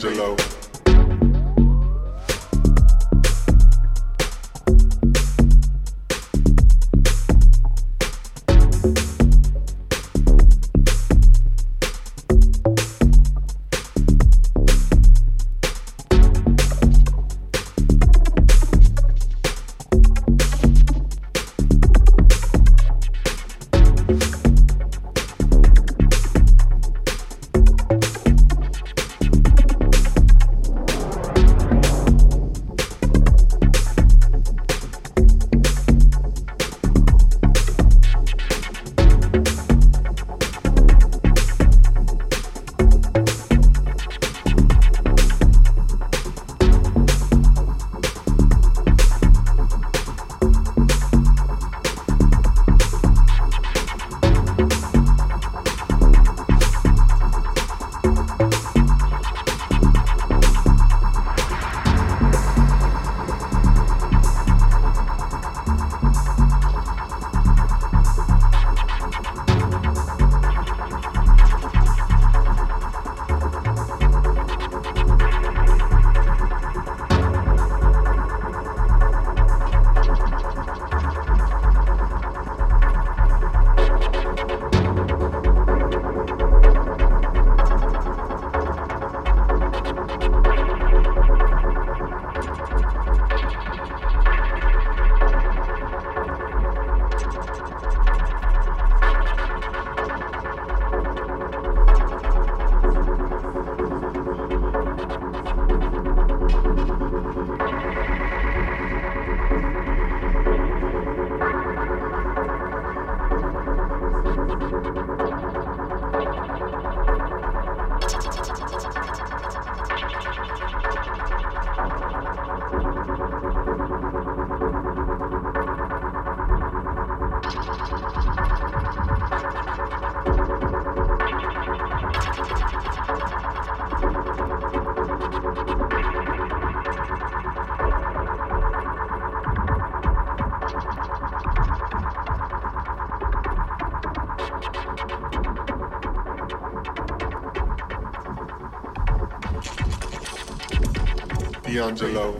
D'Angelo. D'Angelo.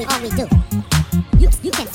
We all we do. You you can